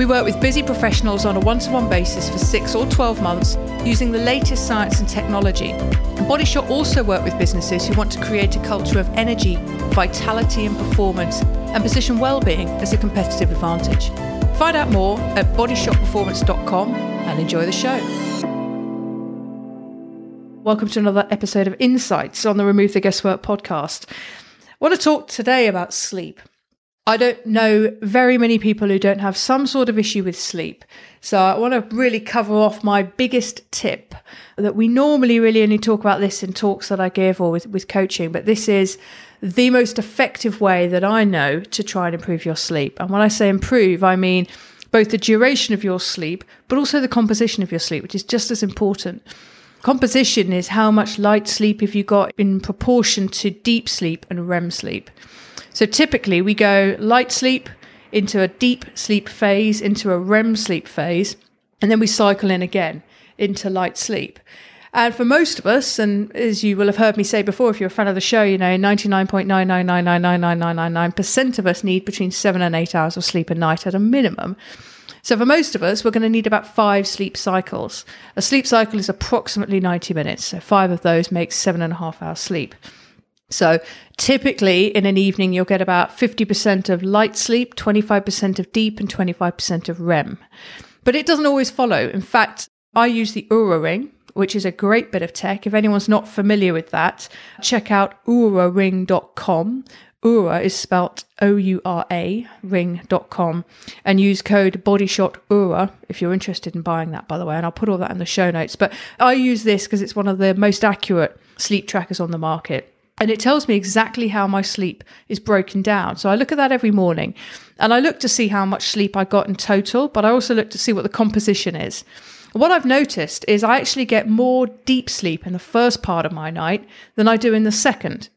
We work with busy professionals on a one to one basis for six or 12 months using the latest science and technology. And also work with businesses who want to create a culture of energy, vitality, and performance and position well-being as a competitive advantage. Find out more at bodyshotperformance.com and enjoy the show. Welcome to another episode of Insights on the Remove the Guesswork podcast. I want to talk today about sleep. I don't know very many people who don't have some sort of issue with sleep. So I want to really cover off my biggest tip that we normally really only talk about this in talks that I give or with, with coaching, but this is the most effective way that I know to try and improve your sleep. And when I say improve, I mean both the duration of your sleep, but also the composition of your sleep, which is just as important. Composition is how much light sleep have you got in proportion to deep sleep and REM sleep. So typically we go light sleep into a deep sleep phase, into a REM sleep phase, and then we cycle in again into light sleep. And for most of us, and as you will have heard me say before, if you're a fan of the show, you know, 99.999999999% of us need between seven and eight hours of sleep a night at a minimum. So for most of us, we're going to need about five sleep cycles. A sleep cycle is approximately 90 minutes. So five of those makes seven and a half hours sleep. So typically in an evening, you'll get about 50% of light sleep, 25% of deep, and 25% of REM. But it doesn't always follow. In fact, I use the Oura Ring, which is a great bit of tech. If anyone's not familiar with that, check out ouraring.com. Oura is spelt O U R A ring.com and use code bodyshot Oura if you're interested in buying that, by the way. And I'll put all that in the show notes. But I use this because it's one of the most accurate sleep trackers on the market and it tells me exactly how my sleep is broken down. So I look at that every morning and I look to see how much sleep I got in total, but I also look to see what the composition is. What I've noticed is I actually get more deep sleep in the first part of my night than I do in the second,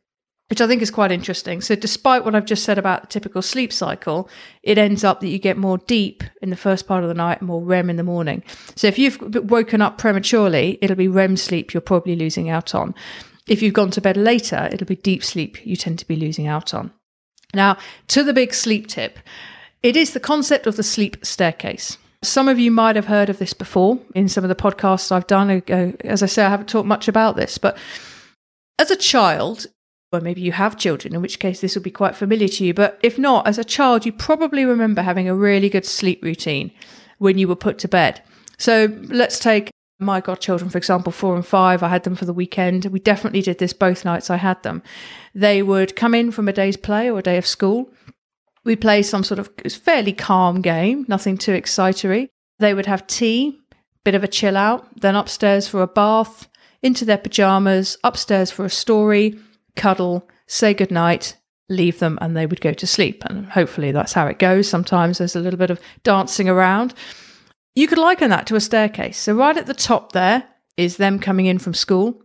which I think is quite interesting. So, despite what I've just said about the typical sleep cycle, it ends up that you get more deep in the first part of the night, and more REM in the morning. So, if you've woken up prematurely, it'll be REM sleep you're probably losing out on. If you've gone to bed later, it'll be deep sleep you tend to be losing out on. Now, to the big sleep tip, it is the concept of the sleep staircase. Some of you might have heard of this before in some of the podcasts I've done. Uh, as I say, I haven't talked much about this, but as a child, or maybe you have children, in which case this will be quite familiar to you. But if not, as a child, you probably remember having a really good sleep routine when you were put to bed. So let's take my godchildren, for example, four and five, I had them for the weekend. We definitely did this both nights I had them. They would come in from a day's play or a day of school. We'd play some sort of fairly calm game, nothing too excitatory. They would have tea, bit of a chill out, then upstairs for a bath, into their pajamas, upstairs for a story, cuddle, say goodnight, leave them, and they would go to sleep. And hopefully that's how it goes. Sometimes there's a little bit of dancing around. You could liken that to a staircase. So, right at the top there is them coming in from school,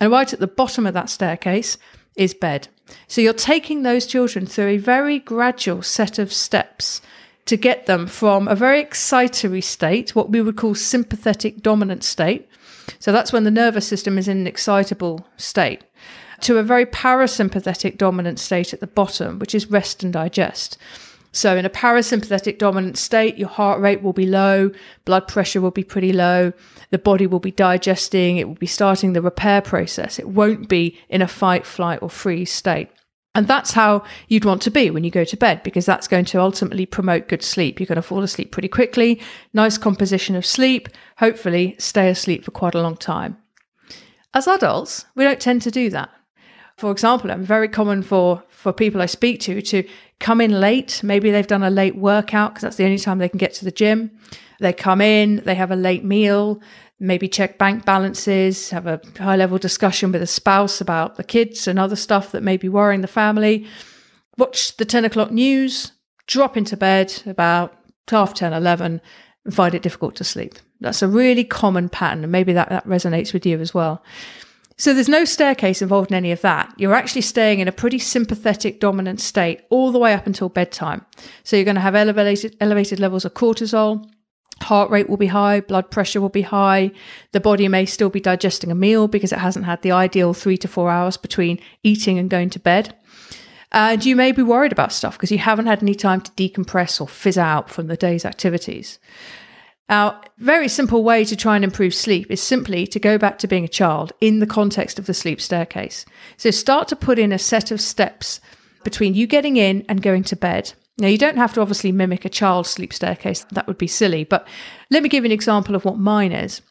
and right at the bottom of that staircase is bed. So, you're taking those children through a very gradual set of steps to get them from a very excitatory state, what we would call sympathetic dominant state. So, that's when the nervous system is in an excitable state, to a very parasympathetic dominant state at the bottom, which is rest and digest. So, in a parasympathetic dominant state, your heart rate will be low, blood pressure will be pretty low, the body will be digesting, it will be starting the repair process. It won't be in a fight, flight, or freeze state. And that's how you'd want to be when you go to bed, because that's going to ultimately promote good sleep. You're going to fall asleep pretty quickly, nice composition of sleep, hopefully stay asleep for quite a long time. As adults, we don't tend to do that. For example, I'm very common for, for people I speak to to come in late. Maybe they've done a late workout because that's the only time they can get to the gym. They come in, they have a late meal, maybe check bank balances, have a high level discussion with a spouse about the kids and other stuff that may be worrying the family, watch the 10 o'clock news, drop into bed about half 10, 11, and find it difficult to sleep. That's a really common pattern, and maybe that, that resonates with you as well. So there's no staircase involved in any of that. You're actually staying in a pretty sympathetic dominant state all the way up until bedtime. So you're going to have elevated elevated levels of cortisol, heart rate will be high, blood pressure will be high. The body may still be digesting a meal because it hasn't had the ideal 3 to 4 hours between eating and going to bed. And you may be worried about stuff because you haven't had any time to decompress or fizz out from the day's activities. Now, very simple way to try and improve sleep is simply to go back to being a child in the context of the sleep staircase. So start to put in a set of steps between you getting in and going to bed. Now, you don't have to obviously mimic a child's sleep staircase, that would be silly, but let me give you an example of what mine is.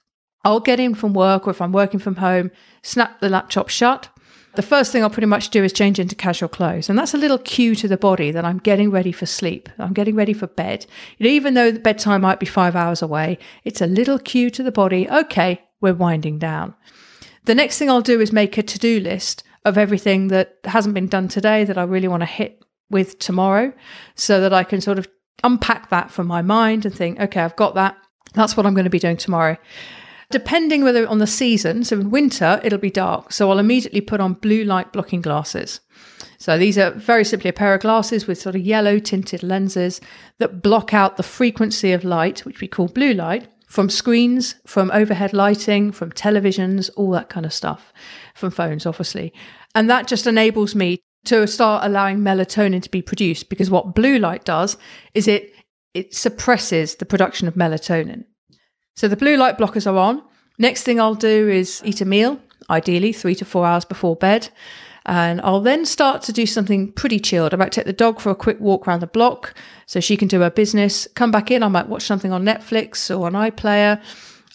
I'll get in from work or if I'm working from home, snap the laptop shut, the first thing I'll pretty much do is change into casual clothes. And that's a little cue to the body that I'm getting ready for sleep. I'm getting ready for bed. Even though the bedtime might be five hours away, it's a little cue to the body. Okay, we're winding down. The next thing I'll do is make a to do list of everything that hasn't been done today that I really want to hit with tomorrow so that I can sort of unpack that from my mind and think, okay, I've got that. That's what I'm going to be doing tomorrow. Depending whether on the season, so in winter it'll be dark, so I'll immediately put on blue light blocking glasses. So these are very simply a pair of glasses with sort of yellow tinted lenses that block out the frequency of light, which we call blue light, from screens, from overhead lighting, from televisions, all that kind of stuff, from phones, obviously. And that just enables me to start allowing melatonin to be produced because what blue light does is it it suppresses the production of melatonin. So the blue light blockers are on. Next thing I'll do is eat a meal, ideally three to four hours before bed. And I'll then start to do something pretty chilled. I might take the dog for a quick walk around the block so she can do her business. Come back in, I might watch something on Netflix or on iPlayer.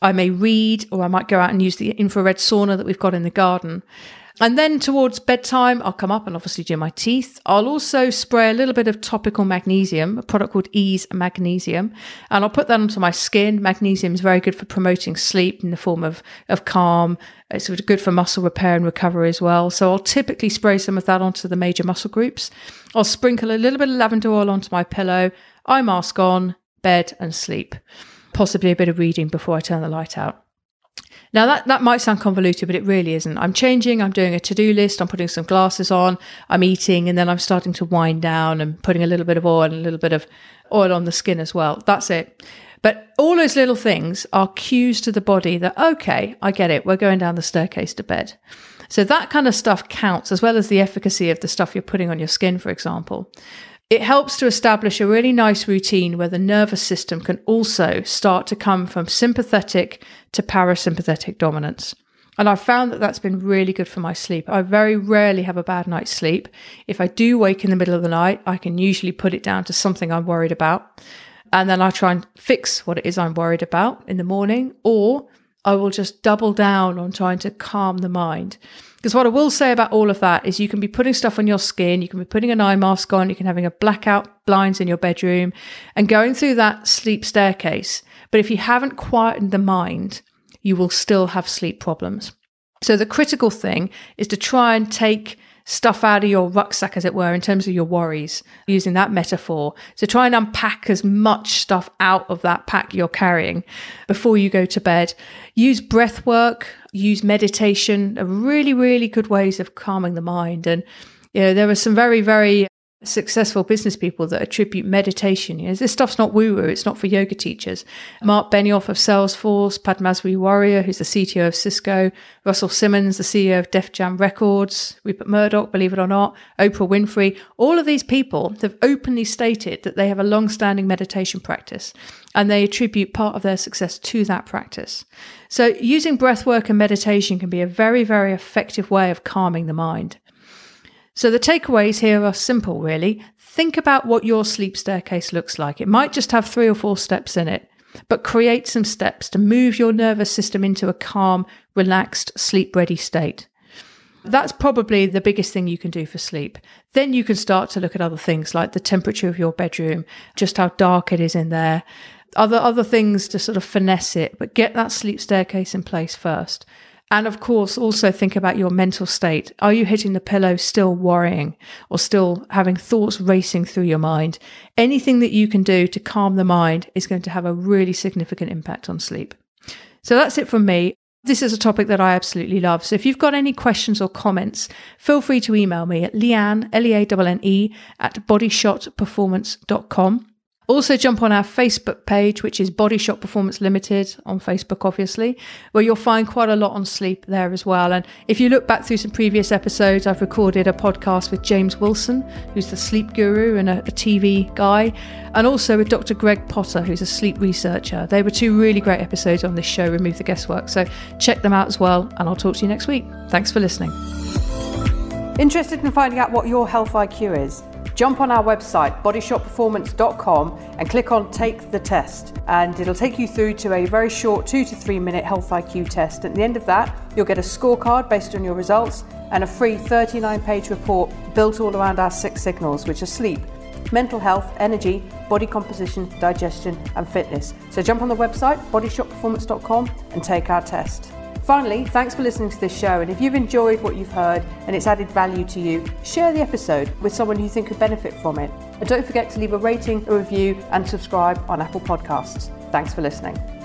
I may read, or I might go out and use the infrared sauna that we've got in the garden. And then towards bedtime, I'll come up and obviously do my teeth. I'll also spray a little bit of topical magnesium, a product called Ease Magnesium, and I'll put that onto my skin. Magnesium is very good for promoting sleep in the form of, of calm. It's good for muscle repair and recovery as well. So I'll typically spray some of that onto the major muscle groups. I'll sprinkle a little bit of lavender oil onto my pillow, eye mask on, bed, and sleep. Possibly a bit of reading before I turn the light out. Now that, that might sound convoluted, but it really isn't. I'm changing, I'm doing a to-do list, I'm putting some glasses on, I'm eating, and then I'm starting to wind down and putting a little bit of oil and a little bit of oil on the skin as well. That's it. But all those little things are cues to the body that, okay, I get it, we're going down the staircase to bed. So that kind of stuff counts as well as the efficacy of the stuff you're putting on your skin, for example. It helps to establish a really nice routine where the nervous system can also start to come from sympathetic to parasympathetic dominance. And I've found that that's been really good for my sleep. I very rarely have a bad night's sleep. If I do wake in the middle of the night, I can usually put it down to something I'm worried about. And then I try and fix what it is I'm worried about in the morning, or I will just double down on trying to calm the mind. Because what I will say about all of that is you can be putting stuff on your skin, you can be putting an eye mask on, you can having a blackout blinds in your bedroom and going through that sleep staircase. But if you haven't quietened the mind, you will still have sleep problems. So the critical thing is to try and take stuff out of your rucksack, as it were, in terms of your worries, using that metaphor. So try and unpack as much stuff out of that pack you're carrying before you go to bed. Use breath work, use meditation, are really, really good ways of calming the mind. And you know, there are some very, very successful business people that attribute meditation. You know, this stuff's not woo woo, it's not for yoga teachers. Mark Benioff of Salesforce, Padmasree Warrior, who's the CTO of Cisco, Russell Simmons, the CEO of Def Jam Records, Rupert Murdoch, believe it or not, Oprah Winfrey, all of these people have openly stated that they have a long standing meditation practice and they attribute part of their success to that practice. So using breath work and meditation can be a very, very effective way of calming the mind. So the takeaways here are simple, really. Think about what your sleep staircase looks like. It might just have three or four steps in it, but create some steps to move your nervous system into a calm, relaxed, sleep ready state. That's probably the biggest thing you can do for sleep. Then you can start to look at other things like the temperature of your bedroom, just how dark it is in there, other other things to sort of finesse it, but get that sleep staircase in place first. And of course, also think about your mental state. Are you hitting the pillow still worrying or still having thoughts racing through your mind? Anything that you can do to calm the mind is going to have a really significant impact on sleep. So that's it from me. This is a topic that I absolutely love. So if you've got any questions or comments, feel free to email me at leanne, L-E-A-N-N-E, at bodyshotperformance.com. Also, jump on our Facebook page, which is Body Shot Performance Limited on Facebook, obviously, where you'll find quite a lot on sleep there as well. And if you look back through some previous episodes, I've recorded a podcast with James Wilson, who's the sleep guru and a, a TV guy, and also with Dr. Greg Potter, who's a sleep researcher. They were two really great episodes on this show, Remove the Guesswork. So check them out as well, and I'll talk to you next week. Thanks for listening. Interested in finding out what your health IQ is? Jump on our website, bodyshotperformance.com, and click on Take the Test. And it'll take you through to a very short two to three minute health IQ test. At the end of that, you'll get a scorecard based on your results and a free 39 page report built all around our six signals, which are sleep, mental health, energy, body composition, digestion, and fitness. So jump on the website, bodyshotperformance.com, and take our test. Finally, thanks for listening to this show. And if you've enjoyed what you've heard and it's added value to you, share the episode with someone you think could benefit from it. And don't forget to leave a rating, a review, and subscribe on Apple Podcasts. Thanks for listening.